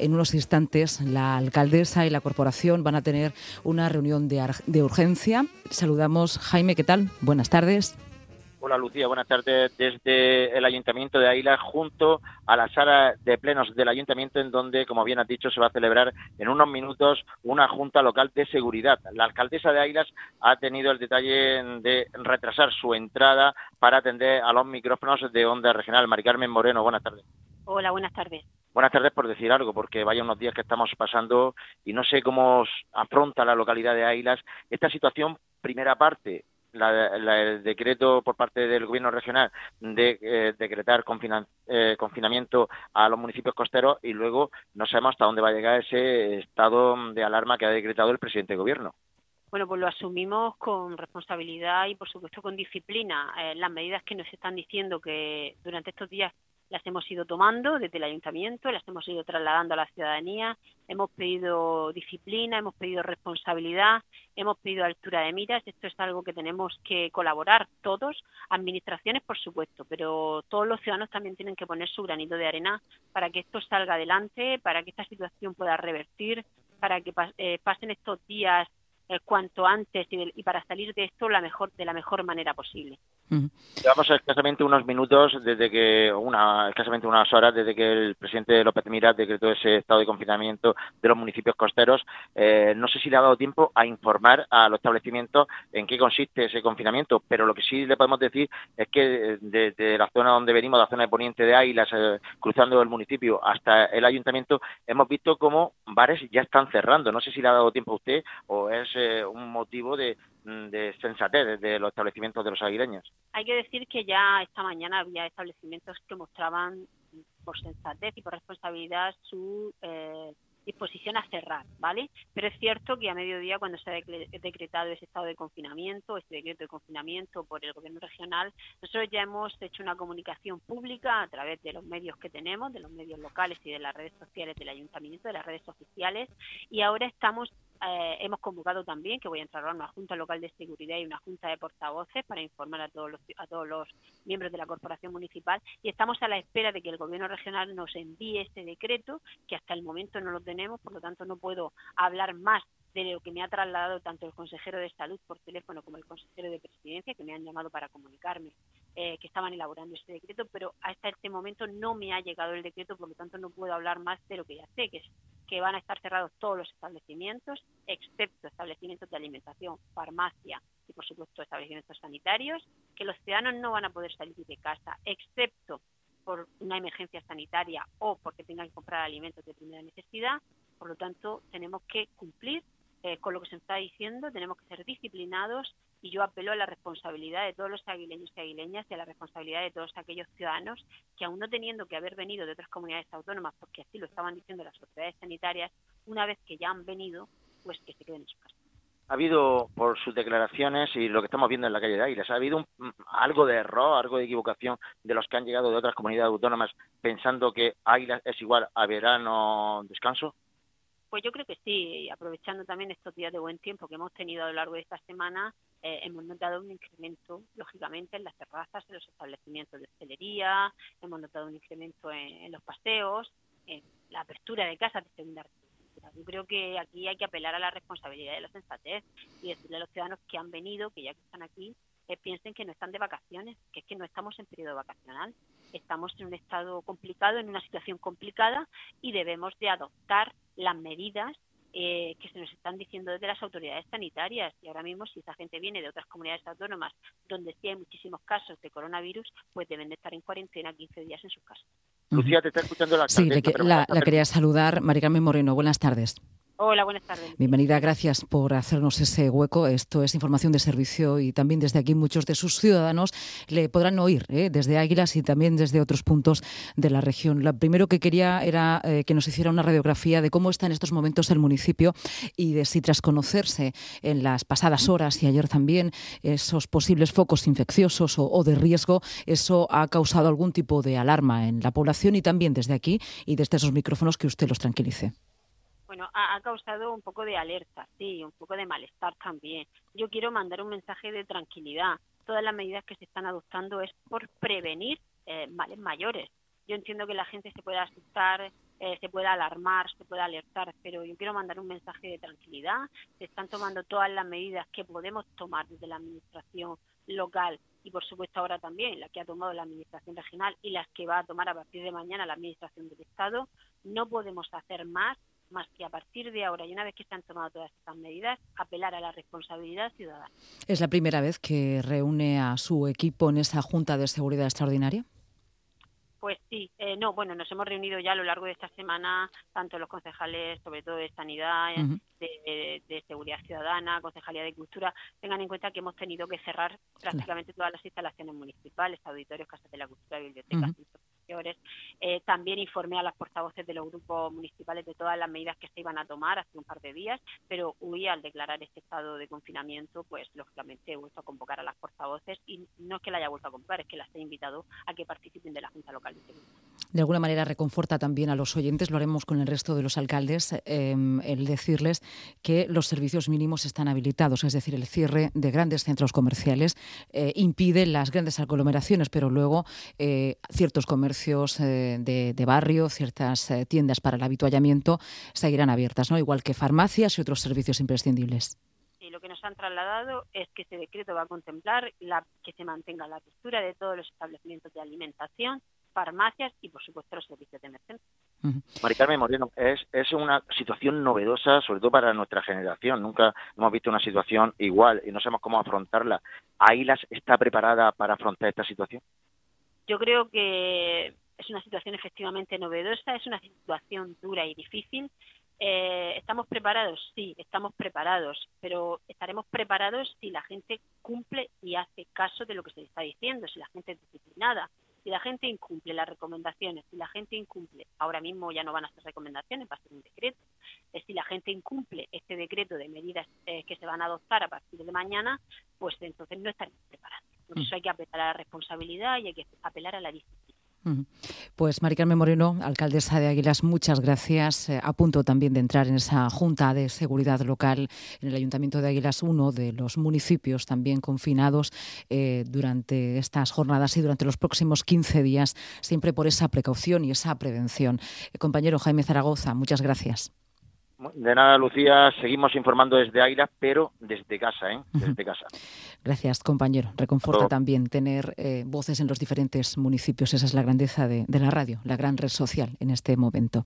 en unos instantes la alcaldesa y la corporación van a tener una reunión de, urgencia. Saludamos, Jaime, ¿qué tal? Buenas tardes. Hola Lucía, buenas tardes. Desde el Ayuntamiento de Aila, junto a la sala de plenos del Ayuntamiento, en donde, como bien has dicho, se va a celebrar en unos minutos una junta local de seguridad. La alcaldesa de Ailas ha tenido el detalle de retrasar su entrada para atender a los micrófonos de Onda Regional. Mari Carmen Moreno, buenas tardes. Hola, buenas tardes. Buenas tardes por decir algo, porque vaya unos días que estamos pasando y no sé cómo afronta la localidad de Ailas esta situación, primera parte, el decreto por parte del gobierno regional de eh, decretar eh, confinamiento a los municipios costeros y luego no sabemos hasta dónde va a llegar ese estado de alarma que ha decretado el presidente del gobierno. Bueno, pues lo asumimos con responsabilidad y, por supuesto, con disciplina. Eh, las medidas que nos están diciendo que durante estos días las hemos ido tomando desde el ayuntamiento, las hemos ido trasladando a la ciudadanía, hemos pedido disciplina, hemos pedido responsabilidad, hemos pedido altura de miras. Esto es algo que tenemos que colaborar todos, administraciones por supuesto, pero todos los ciudadanos también tienen que poner su granito de arena para que esto salga adelante, para que esta situación pueda revertir, para que eh, pasen estos días eh, cuanto antes y, para salir de esto la mejor de la mejor manera posible. Llevamos escasamente unos minutos desde que, una, escasamente unas horas desde que el presidente López Miras decretó ese estado de confinamiento de los municipios costeros. Eh, no sé si le ha dado tiempo a informar a los establecimientos en qué consiste ese confinamiento, pero lo que sí le podemos decir es que desde la zona donde venimos, la zona de Poniente de Águilas, eh, cruzando el municipio hasta el ayuntamiento, hemos visto cómo bares ya están cerrando. No sé si le ha dado tiempo a usted o es eh, un motivo de, de sensatez de los establecimientos de los aguileños. Hay que decir que ya esta mañana había establecimientos que mostraban por sensatez y por responsabilidad su eh, disposición a cerrar, ¿vale? Pero es cierto que a mediodía, cuando se ha decretado ese estado de confinamiento, este decreto de confinamiento por el gobierno regional, nosotros ya hemos hecho una comunicación pública a través de los medios que tenemos, de los medios locales y de las redes sociales del ayuntamiento, de las redes oficiales, y ahora estamos eh, hemos convocado también, que voy a entrar a una Junta Local de Seguridad y una Junta de Portavoces para informar a todos los, a todos los miembros de la Corporación Municipal y estamos a la espera de que el Gobierno Regional nos envíe este decreto, que hasta el momento no lo tenemos, por lo tanto no puedo hablar más de lo que me ha trasladado tanto el consejero de salud por teléfono como el consejero de presidencia, que me han llamado para comunicarme eh, que estaban elaborando este decreto, pero hasta este momento no me ha llegado el decreto, por lo tanto no puedo hablar más de lo que ya sé, que es que van a estar cerrados todos los establecimientos, excepto establecimientos de alimentación, farmacia y, por supuesto, establecimientos sanitarios, que los ciudadanos no van a poder salir de casa, excepto por una emergencia sanitaria o porque tengan que comprar alimentos de primera necesidad. Por lo tanto, tenemos que cumplir eh, con lo que se está diciendo, tenemos que ser disciplinados y yo apelo a la responsabilidad de todos los aguileños y aguileñas y a la responsabilidad de todos aquellos ciudadanos que aún no teniendo que haber venido de otras comunidades autónomas, porque así lo estaban diciendo las autoridades sanitarias, una vez que ya han venido, pues que se queden en su casa. Ha habido, por sus declaraciones y lo que estamos viendo en la calle de Águilas, ha habido algo de error, algo de equivocación de los que han llegado de otras comunidades autónomas pensando que Águilas es igual a verano descanso. Pues yo creo que sí, aprovechando también estos días de buen tiempo que hemos tenido a lo largo de esta semana, eh, hemos notado un incremento, lógicamente, en las terrazas, en los establecimientos de hostelería, hemos notado un incremento en, los paseos, en la apertura de casas de segunda yo creo que aquí hay que apelar a la responsabilidad de la sensatez y decirle a los ciudadanos que han venido, que ya que están aquí, eh, piensen que no están de vacaciones, que es que no estamos en periodo vacacional, estamos en un estado complicado, en una situación complicada y debemos de adoptar las medidas eh, que se nos están diciendo desde las autoridades sanitarias. Y ahora mismo, si esa gente viene de otras comunidades autónomas donde sí hay muchísimos casos de coronavirus, pues deben de estar en cuarentena 15 días en sus casas. Lucía, te está escuchando la Sí, la, la quería saludar. Maricarmen Moreno, buenas tardes. Hola, buenas tardes. Bienvenida, gracias por hacernos ese hueco. Esto es información de servicio y también desde aquí muchos de sus ciudadanos le podrán oír ¿eh? desde Águilas y también desde otros puntos de la región. Lo primero que quería era eh, que nos hiciera una radiografía de cómo está en estos momentos el municipio y de si tras conocerse en las pasadas horas y ayer también esos posibles focos infecciosos o, o de riesgo, eso ha causado algún tipo de alarma en la población y también desde aquí y desde esos micrófonos que usted los tranquilice bueno, ha, causado un poco de alerta, sí, un poco de malestar también. Yo quiero mandar un mensaje de tranquilidad. Todas las medidas que se están adoptando es por prevenir eh, males mayores. Yo entiendo que la gente se pueda asustar eh, se pueda alarmar, se pueda alertar, pero yo quiero mandar un mensaje de tranquilidad. Se están tomando todas las medidas que podemos tomar desde la Administración local y, por supuesto, ahora también la que ha tomado la Administración regional y las que va a tomar a partir de mañana la Administración del Estado. No podemos hacer más más que a partir de ahora y una vez que se han tomado todas estas medidas, apelar a la responsabilidad ciudadana. ¿Es la primera vez que reúne a su equipo en esa Junta de Seguridad Extraordinaria? Pues sí, eh, no, bueno, nos hemos reunido ya a lo largo de esta semana, tanto los concejales, sobre todo de Sanidad, de, Seguridad Ciudadana, Concejalía de Cultura, tengan en cuenta que hemos tenido que cerrar prácticamente todas las instalaciones municipales, auditorios, casas de la cultura, bibliotecas, eh, también informé a las portavoces de los grupos municipales de todas las medidas que se iban a tomar hace un par de días, pero hoy al declarar este estado de confinamiento, pues lógicamente he vuelto a convocar a las portavoces y no es que la haya vuelto a convocar, es que las he invitado a que participen de la Junta Local de Seguridad. De alguna manera reconforta también a los oyentes, lo haremos con el resto de los alcaldes, em, el decirles que los servicios mínimos están habilitados, es decir, el cierre de grandes centros comerciales eh, impide las grandes aglomeraciones, pero luego eh, ciertos comercios eh, de, barrio, ciertas tiendas para el habituallamiento seguirán abiertas, ¿no? igual que farmacias y otros servicios imprescindibles lo que nos han trasladado es que este decreto va a contemplar la, que se mantenga la apertura de todos los establecimientos de alimentación, farmacias y, por supuesto, los servicios de emergencia. Maricarmen Moreno, es, es una situación novedosa, sobre todo para nuestra generación. Nunca hemos visto una situación igual y no sabemos cómo afrontarla. ¿Ailas está preparada para afrontar esta situación? Yo creo que es una situación efectivamente novedosa, es una situación dura y difícil. Eh, ¿Estamos preparados? Sí, estamos preparados, pero estaremos preparados si la gente cumple y hace caso de lo que se le está diciendo, si la gente es disciplinada, si la gente incumple las recomendaciones, si la gente incumple, ahora mismo ya no van a ser recomendaciones, va a ser un decreto, si la gente incumple este decreto de medidas eh, que se van a adoptar a partir de mañana, pues entonces no estaremos preparados. Por eso mm. hay que apelar a la responsabilidad y hay que apelar a la disciplina. Pues Mari Carmen Moreno, alcaldesa de Águilas, muchas gracias. Eh, a punto también de entrar en esa Junta de Seguridad Local en el Ayuntamiento de Águilas, uno de los municipios también confinados eh, durante estas jornadas y durante los próximos 15 días, siempre por esa precaución y esa prevención. Eh, compañero Jaime Zaragoza, muchas gracias. De nada, Lucía. Seguimos informando desde Águila, pero desde casa, ¿eh? Desde casa. Gracias, compañero. Reconforta también tener eh, voces en los diferentes municipios. Esa es la grandeza de la radio, la gran red social en este momento.